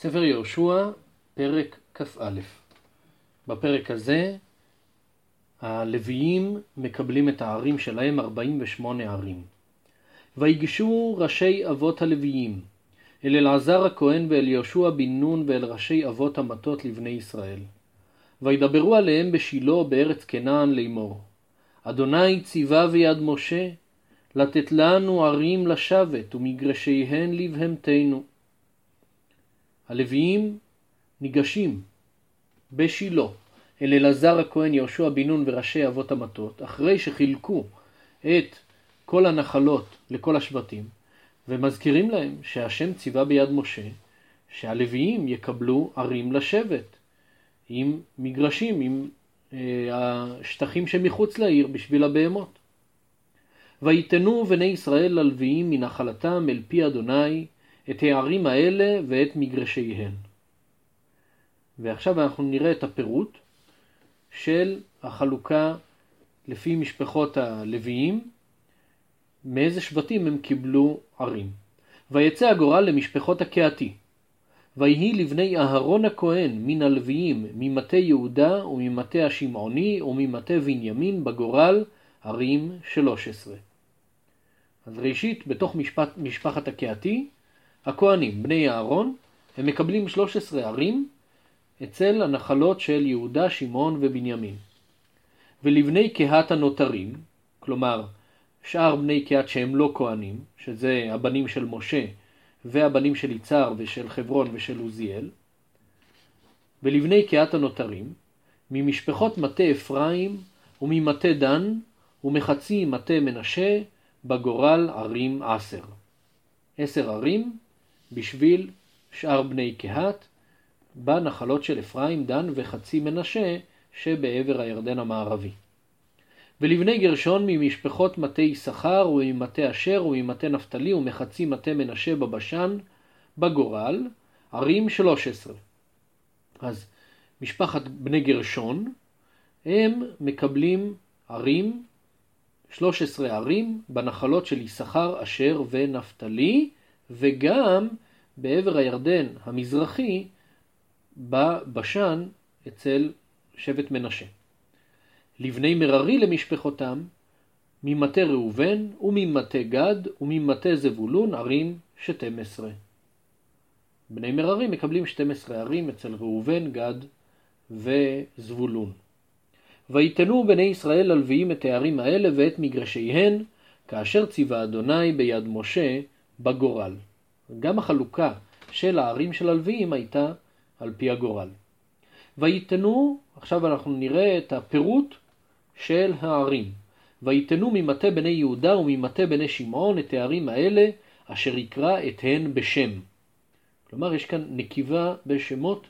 ספר יהושע, פרק כ"א. בפרק הזה הלוויים מקבלים את הערים שלהם, 48 ערים. ויגשו ראשי אבות הלוויים, אל אלעזר הכהן ואל יהושע בן נון ואל ראשי אבות המטות לבני ישראל. וידברו עליהם בשילה בארץ כנען לאמור. אדוני ציווה ביד משה, לתת לנו ערים לשבת ומגרשיהן לבהמתנו. הלוויים ניגשים בשילה אל אלעזר הכהן, יהושע בן נון וראשי אבות המטות, אחרי שחילקו את כל הנחלות לכל השבטים, ומזכירים להם שהשם ציווה ביד משה שהלוויים יקבלו ערים לשבת, עם מגרשים, עם אה, השטחים שמחוץ לעיר בשביל הבהמות. ויתנו בני ישראל ללוויים מנחלתם אל פי אדוני את הערים האלה ואת מגרשיהן. ועכשיו אנחנו נראה את הפירוט של החלוקה לפי משפחות הלוויים, מאיזה שבטים הם קיבלו ערים. ויצא הגורל למשפחות הקהתי. ויהי לבני אהרון הכהן מן הלוויים ממטה יהודה וממטה השמעוני וממטה בנימין בגורל ערים שלוש עשרה. אז ראשית, בתוך משפט, משפחת הקהתי, הכהנים, בני אהרון, הם מקבלים 13 ערים אצל הנחלות של יהודה, שמעון ובנימין. ולבני קהת הנותרים, כלומר שאר בני קהת שהם לא כהנים, שזה הבנים של משה והבנים של יצהר ושל חברון ושל עוזיאל, ולבני קהת הנותרים, ממשפחות מטה אפרים וממטה דן ומחצי מטה מנשה בגורל ערים עשר. עשר ערים בשביל שאר בני קהת בנחלות של אפרים, דן וחצי מנשה שבעבר הירדן המערבי. ולבני גרשון ממשפחות מטה יששכר וממטה אשר וממטה נפתלי ומחצי מטה מנשה בבשן בגורל ערים שלוש עשרה. אז משפחת בני גרשון הם מקבלים ערים, שלוש עשרה ערים בנחלות של יששכר, אשר ונפתלי וגם בעבר הירדן המזרחי בבשן אצל שבט מנשה. לבני מררי למשפחותם, ממטה ראובן וממטה גד וממטה זבולון ערים 12. בני מררי מקבלים 12 ערים אצל ראובן, גד וזבולון. ויתנו בני ישראל הלוויים את הערים האלה ואת מגרשיהן, כאשר ציווה אדוני ביד משה בגורל. גם החלוקה של הערים של הלוויים הייתה על פי הגורל. ויתנו, עכשיו אנחנו נראה את הפירוט של הערים. ויתנו ממטה בני יהודה וממטה בני שמעון את הערים האלה, אשר יקרא את הן בשם. כלומר, יש כאן נקיבה בשמות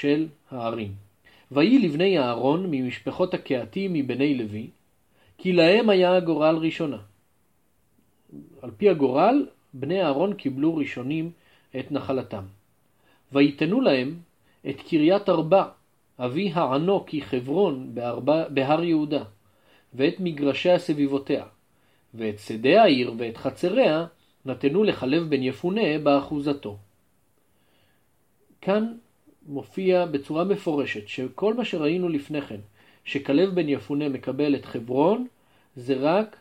של הערים. ויהי לבני אהרון ממשפחות הקהתי מבני לוי, כי להם היה הגורל ראשונה. על פי הגורל, בני אהרון קיבלו ראשונים את נחלתם. ויתנו להם את קריית ארבע, אבי הענוק היא חברון בארבע, בהר יהודה, ואת מגרשיה סביבותיה, ואת שדה העיר ואת חצריה נתנו לחלב בן יפונה באחוזתו. כאן מופיע בצורה מפורשת שכל מה שראינו לפני כן, שכלב בן יפונה מקבל את חברון, זה רק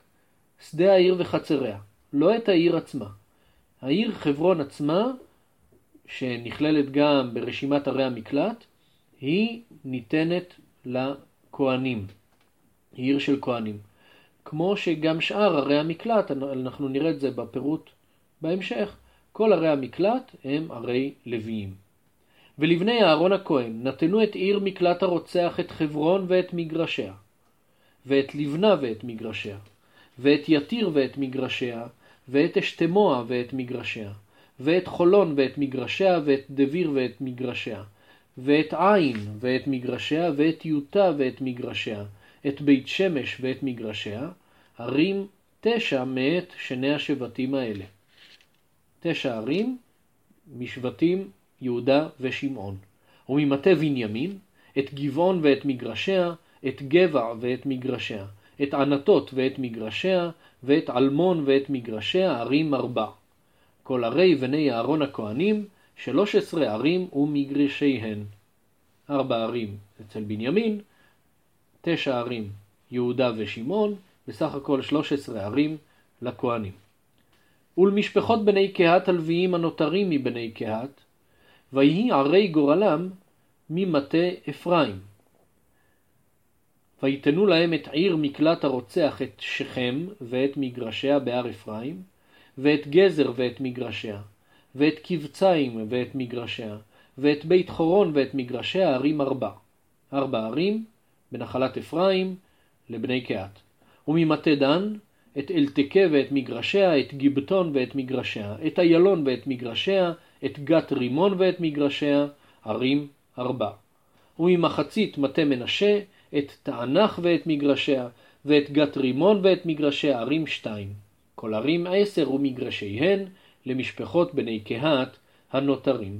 שדה העיר וחצריה, לא את העיר עצמה. העיר חברון עצמה, שנכללת גם ברשימת ערי המקלט, היא ניתנת לכהנים, היא עיר של כהנים. כמו שגם שאר ערי המקלט, אנחנו נראה את זה בפירוט בהמשך, כל ערי המקלט הם ערי לוויים. ולבני אהרון הכהן נתנו את עיר מקלט הרוצח את חברון ואת מגרשיה, ואת לבנה ואת מגרשיה, ואת יתיר ואת מגרשיה, ואת אשתמוע ואת מגרשיה, ואת חולון ואת מגרשיה, ואת דביר ואת מגרשיה, ואת עין ואת מגרשיה, ואת יוטה ואת מגרשיה, את בית שמש ואת מגרשיה, ערים תשע מאת שני השבטים האלה. תשע ערים משבטים יהודה ושמעון. וממטה בנימין, את גבעון ואת מגרשיה, את גבע ואת מגרשיה, את ענתות ואת מגרשיה, ואת עלמון ואת מגרשיה, ערים ארבע. כל ערי בני אהרון הכהנים שלוש עשרה ערים ומגרשיהן. ארבע ערים אצל בנימין, תשע ערים יהודה ושמעון, בסך הכל שלוש עשרה ערים לכהנים. ולמשפחות בני קהת הלוויים הנותרים מבני קהת, ויהי ערי גורלם ממטה אפרים. ויתנו להם את עיר מקלט הרוצח את שכם ואת מגרשיה בהר אפרים, ואת גזר ואת מגרשיה, ואת קבציים ואת מגרשיה, ואת בית חורון ואת מגרשיה ערים ארבע. ארבע ערים בנחלת אפרים לבני קהת. וממטה דן את אלתקה ואת מגרשיה, את גיבטון ואת מגרשיה, את איילון ואת מגרשיה, את גת רימון ואת מגרשיה, ערים ארבע. וממחצית מטה מנשה, את תענך ואת מגרשיה, ואת גת רימון ואת מגרשיה, ערים שתיים. כל ערים עשר ומגרשיהן למשפחות בני קהת הנותרים.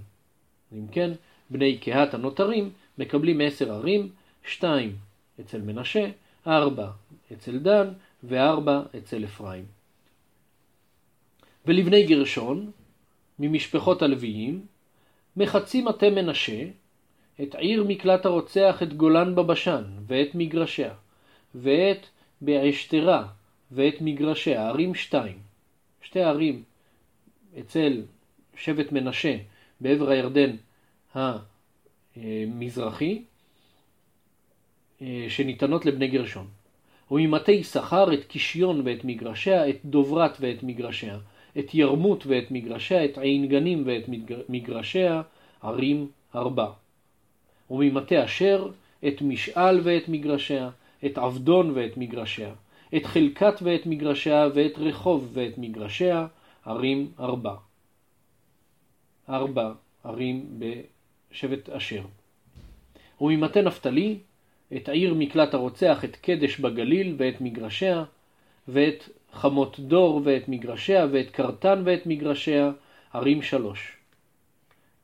אם כן, בני קהת הנותרים מקבלים עשר ערים, שתיים אצל מנשה, ארבע אצל דן וארבע אצל אפרים. ולבני גרשון, ממשפחות הלוויים, מחצי מטה מנשה, את עיר מקלט הרוצח את גולן בבשן, ואת מגרשיה, ואת בעשתרה, ואת מגרשיה, ערים שתיים. שתי ערים אצל שבט מנשה בעבר הירדן המזרחי, שניתנות לבני גרשון. וממטה יששכר את קישיון ואת מגרשיה, את דוברת ואת מגרשיה, את ירמות ואת מגרשיה, את עין גנים ואת מגרשיה, ערים ארבע. וממטה אשר את משאל ואת מגרשיה, את עבדון ואת מגרשיה, את חלקת ואת מגרשיה, ואת רחוב ואת מגרשיה, ערים ארבע. ארבע ערים בשבט אשר. וממטה נפתלי את העיר מקלט הרוצח, את קדש בגליל ואת מגרשיה, ואת חמות דור ואת מגרשיה, ואת קרטן ואת מגרשיה, ערים שלוש.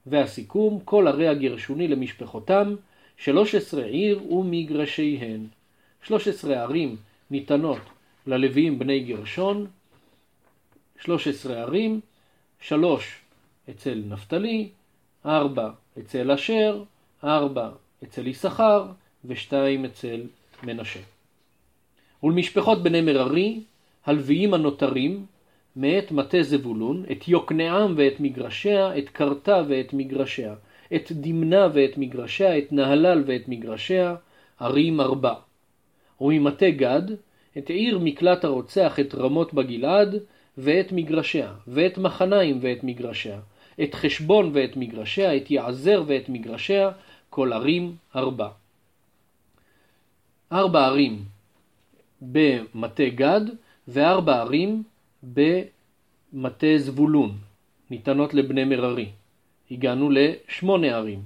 והסיכום, כל ערי הגרשוני למשפחותם, שלוש עשרה עיר ומגרשיהן. שלוש עשרה ערים ניתנות ללוויים בני גרשון, שלוש עשרה ערים, שלוש אצל נפתלי, ארבע אצל אשר, ארבע אצל יששכר, ושתיים אצל מנשה. ולמשפחות בני מררי, הלוויים הנותרים, מאת מטה זבולון, את יוקנעם ואת מגרשיה, את קרתה ואת מגרשיה, את דמנה ואת מגרשיה, את נהלל ואת מגרשיה, ערים ארבע. וממטה גד, את עיר מקלט הרוצח את רמות בגלעד, ואת מגרשיה, ואת מחניים ואת מגרשיה, את חשבון ואת מגרשיה, את יעזר ואת מגרשיה, כל ערים ארבע. ארבע ערים במטה גד וארבע ערים במטה זבולון, ניתנות לבני מררי. הגענו לשמונה ערים.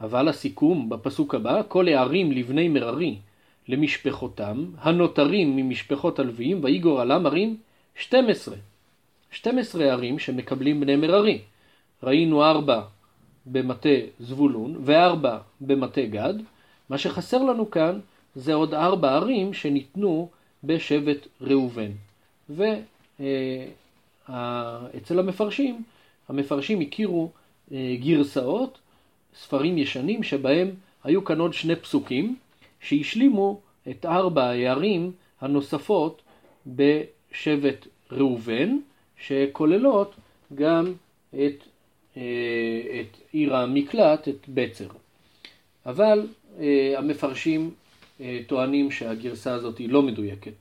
אבל הסיכום בפסוק הבא, כל הערים לבני מררי למשפחותם, הנותרים ממשפחות הלוויים, ויהי גורלם ערים 12. 12 ערים שמקבלים בני מררי. ראינו ארבע במטה זבולון וארבע במטה גד. מה שחסר לנו כאן זה עוד ארבע ערים שניתנו בשבט ראובן. ואצל המפרשים, המפרשים הכירו אה, גרסאות, ספרים ישנים שבהם היו כאן עוד שני פסוקים שהשלימו את ארבע הערים הנוספות בשבט ראובן, שכוללות גם את, אה, את עיר המקלט, את בצר. אבל אה, המפרשים טוענים שהגרסה הזאת היא לא מדויקת,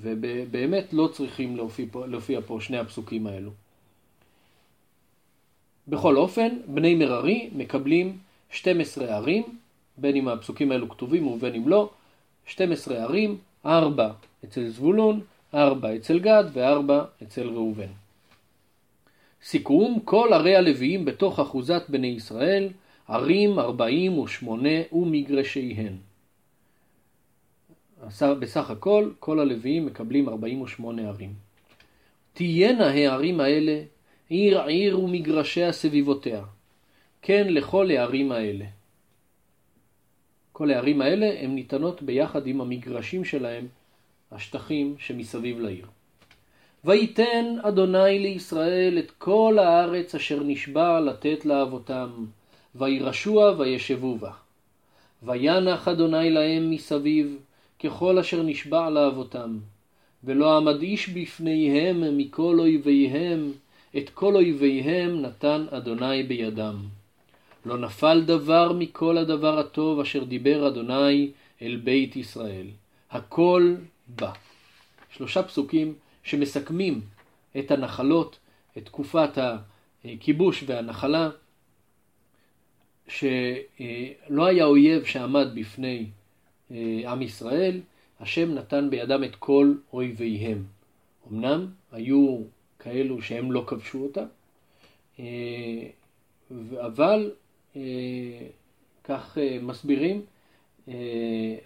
ובאמת לא צריכים להופיע פה, להופיע פה שני הפסוקים האלו. בכל אופן, בני מררי מקבלים 12 ערים, בין אם הפסוקים האלו כתובים ובין אם לא, 12 ערים, 4 אצל זבולון, 4 אצל גד ו-4 אצל ראובן. סיכום, כל ערי הלוויים בתוך אחוזת בני ישראל, ערים 48 ומגרשיהן. בסך הכל, כל הלוויים מקבלים 48 ערים. תהיינה הערים האלה עיר עיר ומגרשיה סביבותיה. כן לכל הערים האלה. כל הערים האלה הן ניתנות ביחד עם המגרשים שלהם, השטחים שמסביב לעיר. ויתן אדוני לישראל את כל הארץ אשר נשבע לתת לאבותם, וירשוה וישבו בה. וינח אדוני להם מסביב, ככל אשר נשבע לאבותם. ולא עמד איש בפניהם מכל אויביהם, את כל אויביהם נתן אדוני בידם. לא נפל דבר מכל הדבר הטוב אשר דיבר אדוני אל בית ישראל. הכל בא. שלושה פסוקים שמסכמים את הנחלות, את תקופת הכיבוש והנחלה, שלא היה אויב שעמד בפני עם ישראל, השם נתן בידם את כל אויביהם. אמנם היו כאלו שהם לא כבשו אותה, אה, אבל אה, כך מסבירים,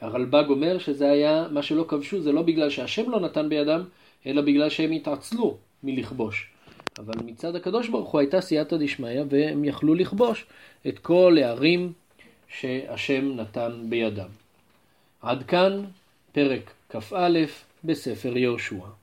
הרלב"ג אומר שזה היה, מה שלא כבשו זה לא בגלל שהשם לא נתן בידם, אלא בגלל שהם התעצלו מלכבוש. אבל מצד הקדוש ברוך הוא הייתה סייעתא דשמיא והם יכלו לכבוש את כל הערים שהשם נתן בידם. עד כאן פרק כ"א בספר יהושע.